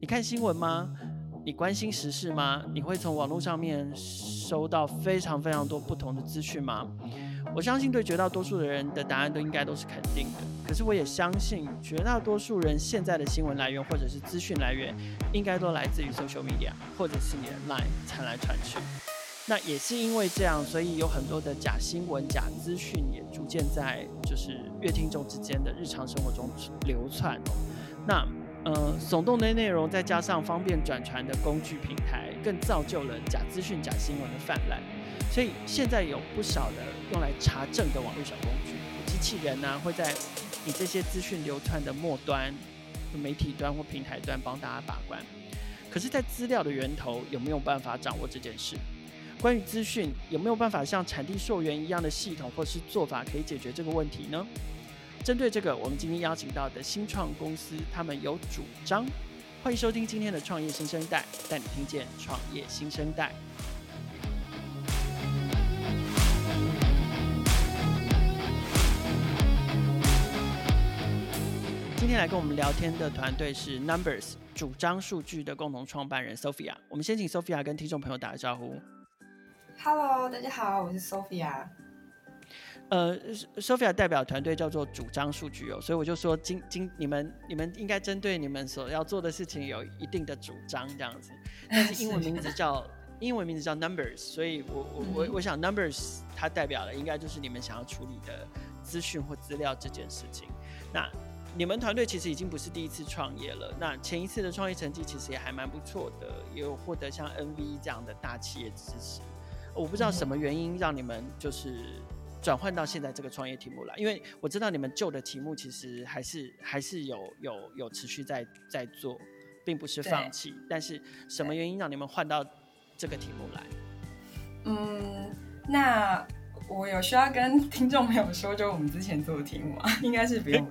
你看新闻吗？你关心时事吗？你会从网络上面收到非常非常多不同的资讯吗？我相信对绝大多数的人的答案都应该都是肯定的。可是我也相信绝大多数人现在的新闻来源或者是资讯来源，应该都来自于 social media 或者是你的 line 传来传去。那也是因为这样，所以有很多的假新闻、假资讯也逐渐在就是乐听众之间的日常生活中流窜。那呃，耸动的内容再加上方便转传的工具平台，更造就了假资讯、假新闻的泛滥。所以现在有不少的用来查证的网络小工具，机器人呢、会在你这些资讯流窜的末端、媒体端或平台端帮大家把关。可是，在资料的源头有没有办法掌握这件事？关于资讯有没有办法像产地溯源一样的系统或是做法可以解决这个问题呢？针对这个，我们今天邀请到的新创公司，他们有主张。欢迎收听今天的创业新生代，带你听见创业新生代。今天来跟我们聊天的团队是 Numbers 主张数据的共同创办人 Sophia。我们先请 Sophia 跟听众朋友打个招呼。Hello，大家好，我是 Sophia。呃，Sophia 代表团队叫做主张数据哦，所以我就说今今你们你们应该针对你们所要做的事情有一定的主张这样子。但是英文名字叫 英文名字叫 Numbers，所以我我我我想 Numbers 它代表的应该就是你们想要处理的资讯或资料这件事情。那你们团队其实已经不是第一次创业了，那前一次的创业成绩其实也还蛮不错的，也有获得像 NV 这样的大企业支持。我不知道什么原因让你们就是转换到现在这个创业题目来，因为我知道你们旧的题目其实还是还是有有有持续在在做，并不是放弃。但是什么原因让你们换到这个题目来？嗯，那。我有需要跟听众朋友说，就我们之前做的题目啊？应该是不用？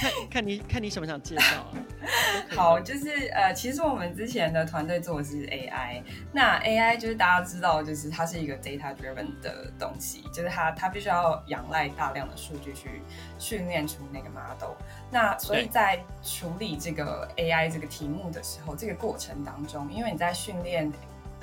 看 看你看你什么想介绍啊？好，就是呃，其实我们之前的团队做的是 AI，那 AI 就是大家知道，就是它是一个 data driven 的东西，就是它它必须要仰赖大量的数据去训练出那个 model。那所以在处理这个 AI 这个题目的时候，这个过程当中，因为你在训练。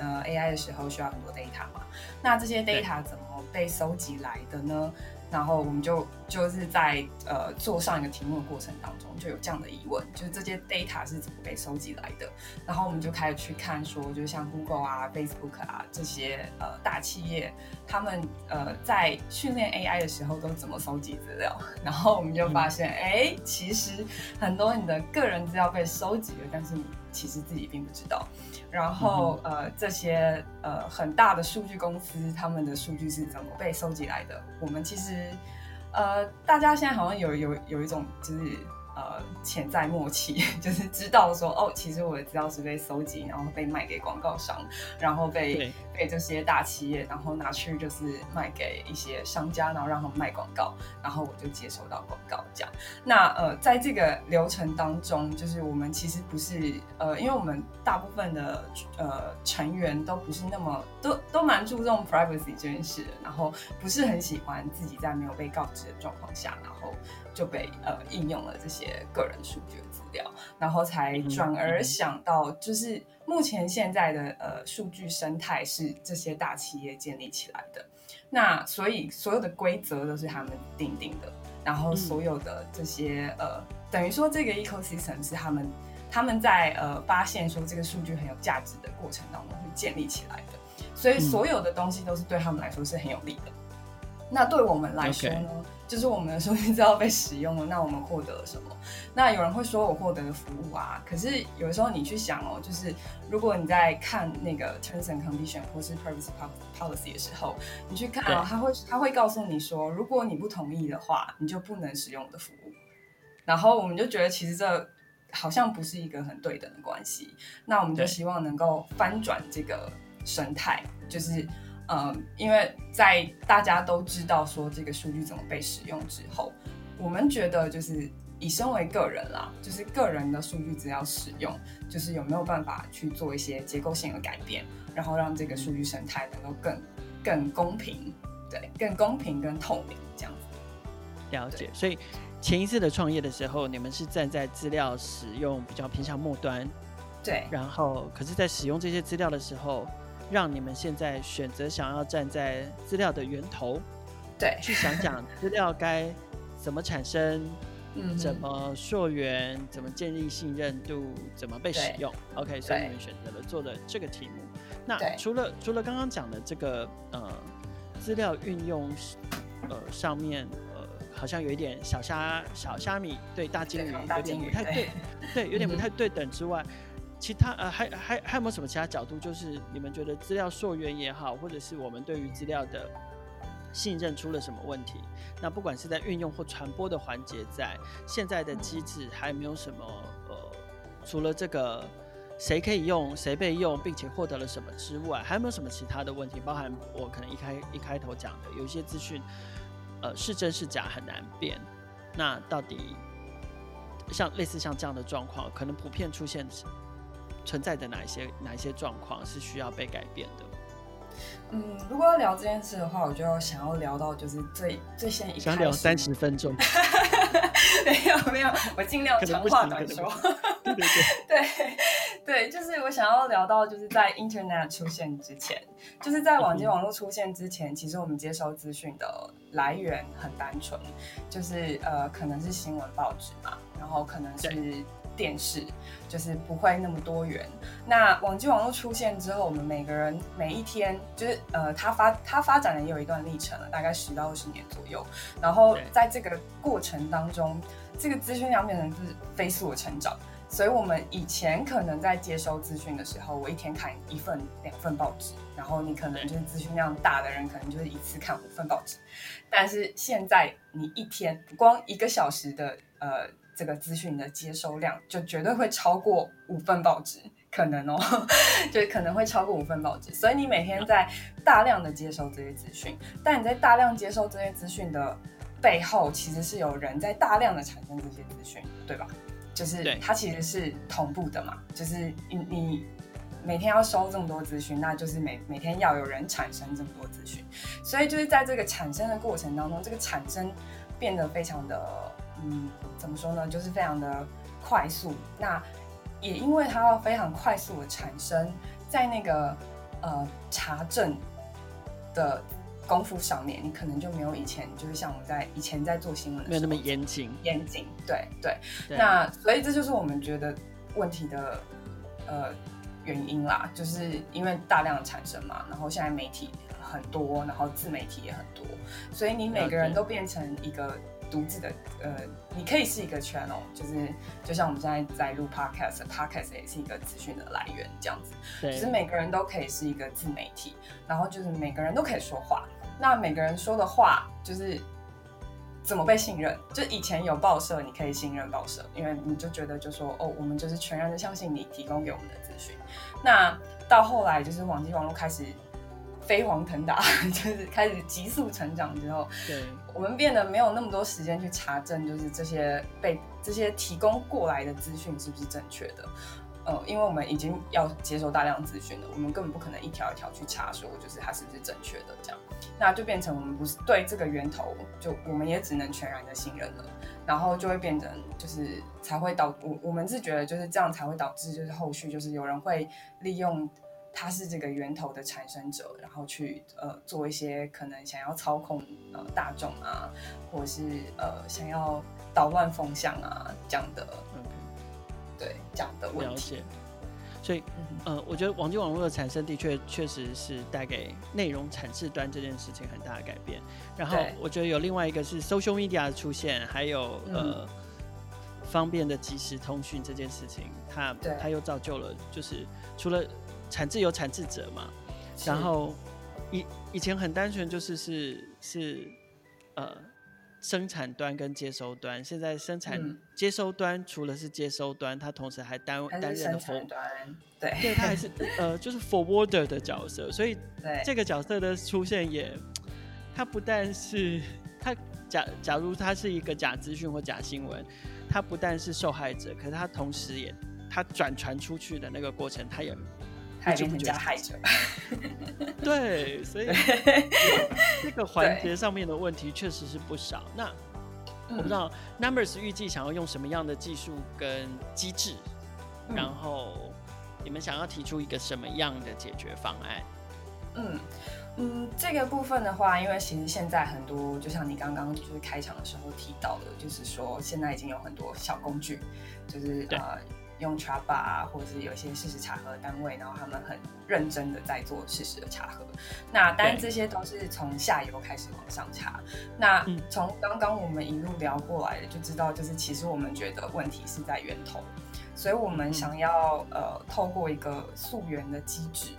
呃，AI 的时候需要很多 data 嘛，那这些 data 怎么被收集来的呢？然后我们就就是在呃做上一个题目的过程当中，就有这样的疑问，就是这些 data 是怎么被收集来的？然后我们就开始去看说，就像 Google 啊、Facebook 啊这些呃大企业，他们呃在训练 AI 的时候都怎么收集资料？然后我们就发现，哎、嗯，其实很多你的个人资料被收集了，但是你其实自己并不知道。然后呃这些呃很大的数据公司，他们的数据是怎么被收集来的？我们其实。呃，大家现在好像有有有一种就是。呃，潜在默契 就是知道说，哦，其实我的资料是被搜集，然后被卖给广告商，然后被被这些大企业，然后拿去就是卖给一些商家，然后让他们卖广告，然后我就接收到广告这样。那呃，在这个流程当中，就是我们其实不是呃，因为我们大部分的呃成员都不是那么都都蛮注重 privacy 这件事的，然后不是很喜欢自己在没有被告知的状况下，然后。就被呃应用了这些个人数据的资料，然后才转而想到，就是目前现在的呃数据生态是这些大企业建立起来的，那所以所有的规则都是他们定定的，然后所有的这些呃等于说这个 ecosystem 是他们他们在呃发现说这个数据很有价值的过程当中会建立起来的，所以所有的东西都是对他们来说是很有利的。那对我们来说呢？Okay. 就是我们的数据资料被使用了，那我们获得了什么？那有人会说我获得了服务啊，可是有的时候你去想哦，就是如果你在看那个 terms and condition 或是 privacy policy 的时候，你去看啊，他会他会告诉你说，如果你不同意的话，你就不能使用我的服务。然后我们就觉得其实这好像不是一个很对等的关系，那我们就希望能够翻转这个生态，就是。嗯，因为在大家都知道说这个数据怎么被使用之后，我们觉得就是以身为个人啦，就是个人的数据资料使用，就是有没有办法去做一些结构性的改变，然后让这个数据生态能够更更公平，对，更公平跟透明这样子。了解，所以前一次的创业的时候，你们是站在资料使用比较偏向末端，对。然后，可是，在使用这些资料的时候，让你们现在选择想要站在资料的源头，对，去想想 资料该怎么产生，嗯，怎么溯源，怎么建立信任度，怎么被使用。OK，所以你们选择了做的这个题目。那除了除了刚刚讲的这个呃资料运用呃上面。好像有一点小虾小虾米对大鲸鱼有点不太对，对，有点不太对等之外，其他呃还还还有没有什么其他角度？就是你们觉得资料溯源也好，或者是我们对于资料的信任出了什么问题？那不管是在运用或传播的环节，在现在的机制还没有什么呃，除了这个谁可以用谁被用，并且获得了什么之外，还有没有什么其他的问题？包含我可能一开一开头讲的有一些资讯。呃，是真是假很难辨。那到底像类似像这样的状况，可能普遍出现存在的哪一些哪一些状况是需要被改变的？嗯，如果要聊这件事的话，我就想要聊到就是最最先一想聊三十分钟。没有没有，我尽量长话短说。对对对 对对，就是我想要聊到，就是在 Internet 出现之前，就是在网际网络出现之前，其实我们接收资讯的来源很单纯，就是呃，可能是新闻报纸嘛，然后可能是电视，就是不会那么多元。那网际网络出现之后，我们每个人每一天，就是呃，它发它发展的也有一段历程了，大概十到二十年左右。然后在这个过程当中，这个资讯量变成是飞速的成长。所以，我们以前可能在接收资讯的时候，我一天看一份、两份报纸，然后你可能就是资讯量大的人，可能就是一次看五份报纸。但是现在，你一天光一个小时的呃这个资讯的接收量，就绝对会超过五份报纸，可能哦，就可能会超过五份报纸。所以你每天在大量的接收这些资讯，但你在大量接收这些资讯的背后，其实是有人在大量的产生这些资讯，对吧？就是它其实是同步的嘛，就是你你每天要收这么多资讯，那就是每每天要有人产生这么多资讯，所以就是在这个产生的过程当中，这个产生变得非常的嗯，怎么说呢？就是非常的快速。那也因为它要非常快速的产生，在那个呃查证的。功夫上面，你可能就没有以前，就是像我们在以前在做新闻没有那么严谨。严谨，对对。对那所以这就是我们觉得问题的呃原因啦，就是因为大量的产生嘛，然后现在媒体很多，然后自媒体也很多，所以你每个人都变成一个独自的呃，你可以是一个 channel，就是就像我们现在在录 podcast，podcast 也是一个资讯的来源这样子，其实对每个人都可以是一个自媒体，然后就是每个人都可以说话。那每个人说的话就是怎么被信任？就以前有报社，你可以信任报社，因为你就觉得就说哦，我们就是全然的相信你提供给我们的资讯。那到后来就是网际网络开始飞黄腾达，就是开始急速成长之后，对，我们变得没有那么多时间去查证，就是这些被这些提供过来的资讯是不是正确的。呃，因为我们已经要接受大量资讯了，我们根本不可能一条一条去查说，就是它是不是正确的这样，那就变成我们不是对这个源头，就我们也只能全然的信任了，然后就会变成就是才会导我我们是觉得就是这样才会导致就是后续就是有人会利用他是这个源头的产生者，然后去呃做一些可能想要操控呃大众啊，或者是呃想要捣乱风向啊这样的。对，这样的问题，所以，呃，我觉得网际网络的产生的确确实是带给内容产制端这件事情很大的改变。然后，我觉得有另外一个是 social media 的出现，还有呃方便的即时通讯这件事情，它它又造就了，就是除了产自有产自者嘛，然后以以前很单纯就是是是呃。生产端跟接收端，现在生产接收端除了是接收端，它同时还担担任了 for 端，对，对，它还是呃就是 forwarder 的角色，所以这个角色的出现也，它不但是它假假如它是一个假资讯或假新闻，它不但是受害者，可是它同时也它转传出去的那个过程，它也。他就加害者，对，所以这个环节上面的问题确实是不少。那我不知道 Numbers 预计想要用什么样的技术跟机制，嗯、然后你们想要提出一个什么样的解决方案？嗯嗯，这个部分的话，因为其实现在很多，就像你刚刚就是开场的时候提到的，就是说现在已经有很多小工具，就是呃。用 Chatbot 啊，或者是有一些事实查核的单位，然后他们很认真的在做事实的查核。那当然这些都是从下游开始往上查。那从刚刚我们一路聊过来的，就知道就是其实我们觉得问题是在源头，所以我们想要呃透过一个溯源的机制。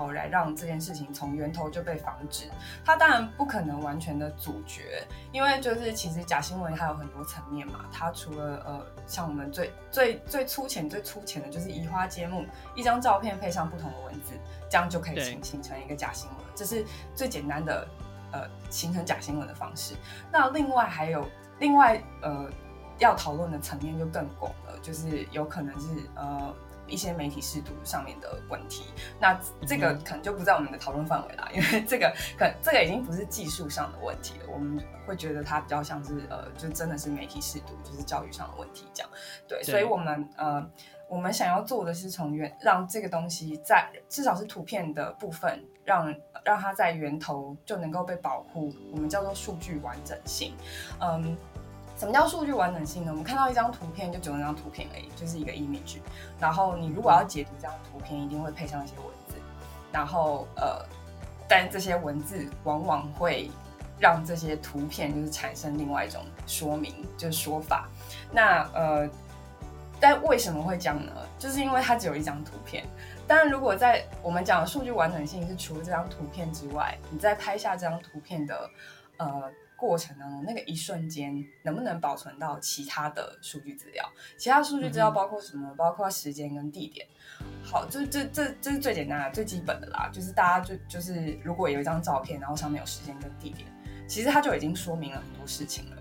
好，来让这件事情从源头就被防止。它当然不可能完全的阻绝，因为就是其实假新闻它有很多层面嘛。它除了呃，像我们最最最粗浅、最粗浅的就是移花接木，一张照片配上不同的文字，这样就可以形形成一个假新闻。这是最简单的呃形成假新闻的方式。那另外还有另外呃要讨论的层面就更广了，就是有可能是呃。一些媒体试读上面的问题，那这个可能就不在我们的讨论范围啦，因为这个可这个已经不是技术上的问题了，我们会觉得它比较像是呃，就真的是媒体试读，就是教育上的问题这样。对，对所以我们呃，我们想要做的是从源让这个东西在至少是图片的部分，让让它在源头就能够被保护，我们叫做数据完整性，嗯。什么叫数据完整性呢？我们看到一张图片，就只有那张图片而已，就是一个 image。然后你如果要解读这张图片，一定会配上一些文字。然后呃，但这些文字往往会让这些图片就是产生另外一种说明，就是说法。那呃，但为什么会这样呢？就是因为它只有一张图片。当然，如果在我们讲的数据完整性是除了这张图片之外，你再拍下这张图片的呃。过程当中，那个一瞬间能不能保存到其他的数据资料？其他数据资料包括什么？嗯、包括时间跟地点。好，这这这这是最简单的、最基本的啦。就是大家就就是，如果有一张照片，然后上面有时间跟地点，其实它就已经说明了很多事情了。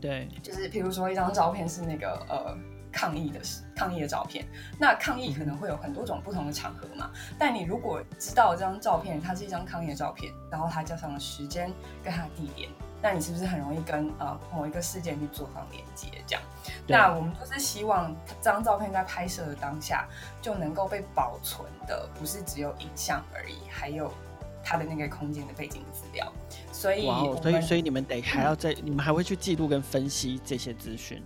对，就是譬如说一张照片是那个呃抗议的抗议的照片，那抗议可能会有很多种不同的场合嘛。嗯、但你如果知道这张照片它是一张抗议的照片，然后它加上了时间跟它的地点。那你是不是很容易跟呃某一个事件去做上连接？这样，那我们就是希望这张照片在拍摄的当下就能够被保存的，不是只有影像而已，还有它的那个空间的背景资料。所以，所以，所以你们得还要在，嗯、你们还会去记录跟分析这些资讯。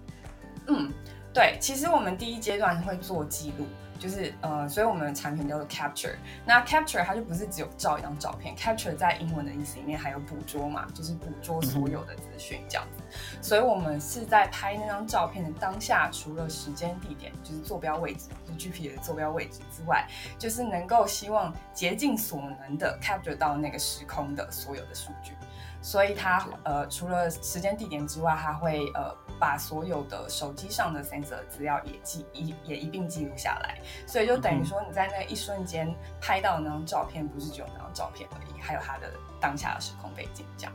嗯，对，其实我们第一阶段会做记录。就是呃，所以我们的产品叫做 capture。那 capture 它就不是只有照一张照片，capture 在英文的意思里面还有捕捉嘛，就是捕捉所有的资讯这样子。所以我们是在拍那张照片的当下，除了时间地点，就是坐标位置，就 GPS 的坐标位置之外，就是能够希望竭尽所能的 capture 到那个时空的所有的数据。所以它呃，除了时间地点之外，它会呃。把所有的手机上的 sensor 资料也记一也一并记录下来，所以就等于说你在那一瞬间拍到的那张照片，不是只有那张照片而已，还有它的当下的时空背景。这样。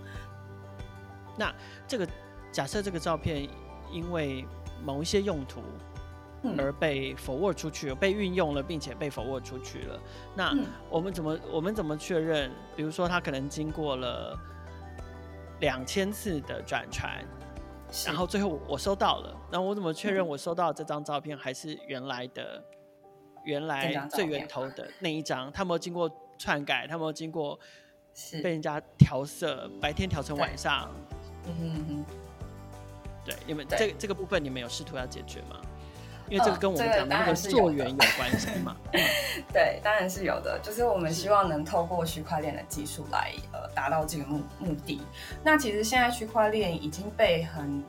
那这个假设这个照片因为某一些用途而被 forward 出去，嗯、被运用了，并且被 forward 出去了，那我们怎么我们怎么确认？比如说它可能经过了两千次的转传。然后最后我收到了，那我怎么确认我收到这张照片还是原来的，原来最源头的那一张？他没有经过篡改，他没有经过被人家调色，白天调成晚上。嗯哼哼。对，你们这这个部分你们有试图要解决吗？因为这个跟我们讲的那个溯源有关系嘛？对，当然是有的。就是我们希望能透过区块链的技术来呃达到这个目目的。那其实现在区块链已经被很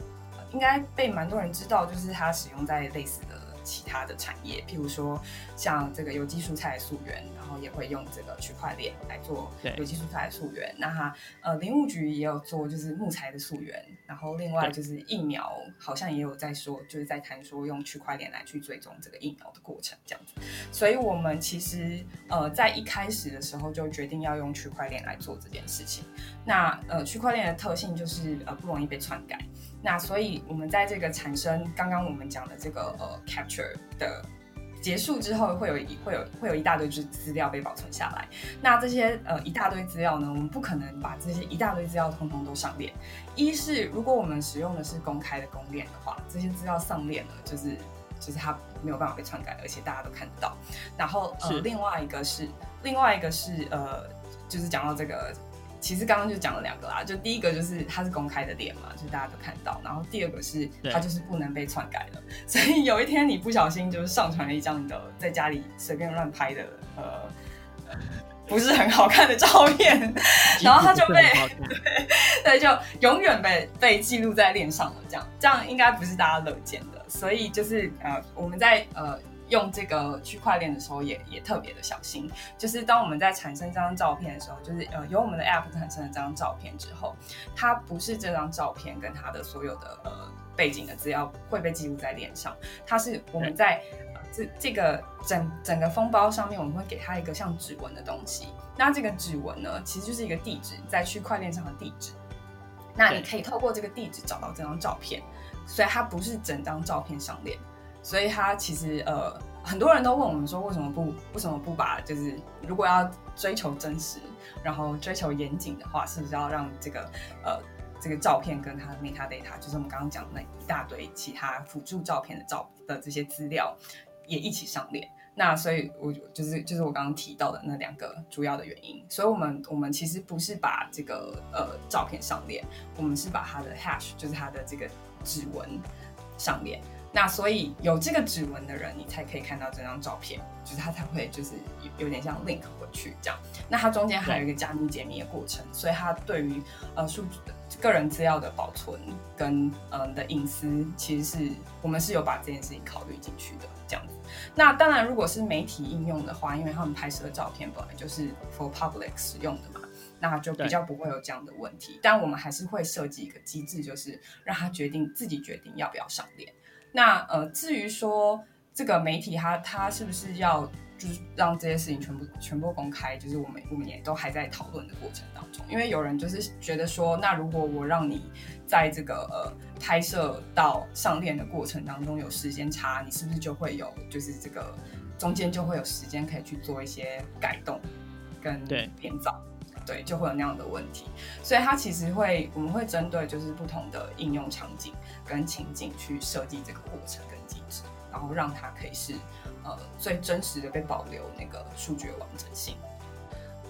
应该被蛮多人知道，就是它使用在类似的其他的产业，譬如说像这个有机蔬菜溯源。然后也会用这个区块链来做有机蔬菜的溯源。那它呃，林务局也有做，就是木材的溯源。然后另外就是疫苗，好像也有在说，就是在谈说用区块链来去追踪这个疫苗的过程这样子。所以我们其实呃，在一开始的时候就决定要用区块链来做这件事情。那呃，区块链的特性就是呃不容易被篡改。那所以我们在这个产生刚刚我们讲的这个呃 capture 的。结束之后会有一会有会有一大堆资资料被保存下来。那这些呃一大堆资料呢，我们不可能把这些一大堆资料通通都上链。一是如果我们使用的是公开的公链的话，这些资料上链了，就是就是它没有办法被篡改，而且大家都看得到。然后呃，另外一个是另外一个是呃，就是讲到这个。其实刚刚就讲了两个啦，就第一个就是它是公开的脸嘛，就大家都看到，然后第二个是它就是不能被篡改的，所以有一天你不小心就是上传了一张你的在家里随便乱拍的呃不是很好看的照片，然后它就被 对，对就永远被被记录在链上了，这样这样应该不是大家乐见的，所以就是呃我们在呃。用这个区块链的时候也也特别的小心，就是当我们在产生这张照片的时候，就是呃由我们的 App 产生了这张照片之后，它不是这张照片跟它的所有的呃背景的资料会被记录在链上，它是我们在、呃、这这个整整个封包上面，我们会给它一个像指纹的东西。那这个指纹呢，其实就是一个地址，在区块链上的地址。那你可以透过这个地址找到这张照片，所以它不是整张照片上链。所以他其实呃，很多人都问我们说，为什么不为什么不把就是如果要追求真实，然后追求严谨的话，是不是要让这个呃这个照片跟它的 metadata，就是我们刚刚讲那一大堆其他辅助照片的照的这些资料也一起上链？那所以我就是就是我刚刚提到的那两个主要的原因。所以我们我们其实不是把这个呃照片上链，我们是把它的 hash，就是它的这个指纹上链。那所以有这个指纹的人，你才可以看到这张照片，就是他才会就是有有点像 link 回去这样。那它中间还有一个加密解密的过程，所以它对于呃数据个人资料的保存跟嗯、呃、的隐私，其实是我们是有把这件事情考虑进去的这样子。那当然，如果是媒体应用的话，因为他们拍摄的照片本来就是 for public 使用的嘛，那就比较不会有这样的问题。但我们还是会设计一个机制，就是让他决定自己决定要不要上链。那呃，至于说这个媒体它它是不是要就是让这些事情全部全部公开，就是我们我们也都还在讨论的过程当中。因为有人就是觉得说，那如果我让你在这个呃拍摄到上链的过程当中有时间差，你是不是就会有就是这个中间就会有时间可以去做一些改动跟编造？对，就会有那样的问题，所以它其实会，我们会针对就是不同的应用场景跟情境去设计这个过程跟机制，然后让它可以是呃最真实的被保留那个数据的完整性。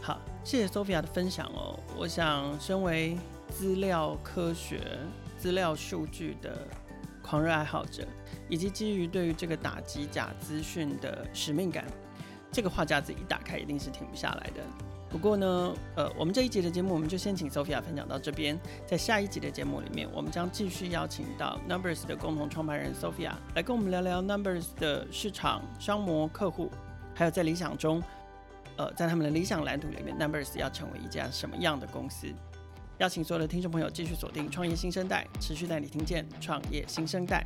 好，谢谢 Sophia 的分享哦。我想，身为资料科学、资料数据的狂热爱好者，以及基于对于这个打击假资讯的使命感，这个话匣子一打开，一定是停不下来的。不过呢，呃，我们这一集的节目，我们就先请 Sophia 分享到这边。在下一集的节目里面，我们将继续邀请到 Numbers 的共同创办人 Sophia 来跟我们聊聊 Numbers 的市场、商模、客户，还有在理想中，呃，在他们的理想蓝图里面，Numbers 要成为一家什么样的公司？邀请所有的听众朋友继续锁定创业新生代，持续带你听见创业新生代。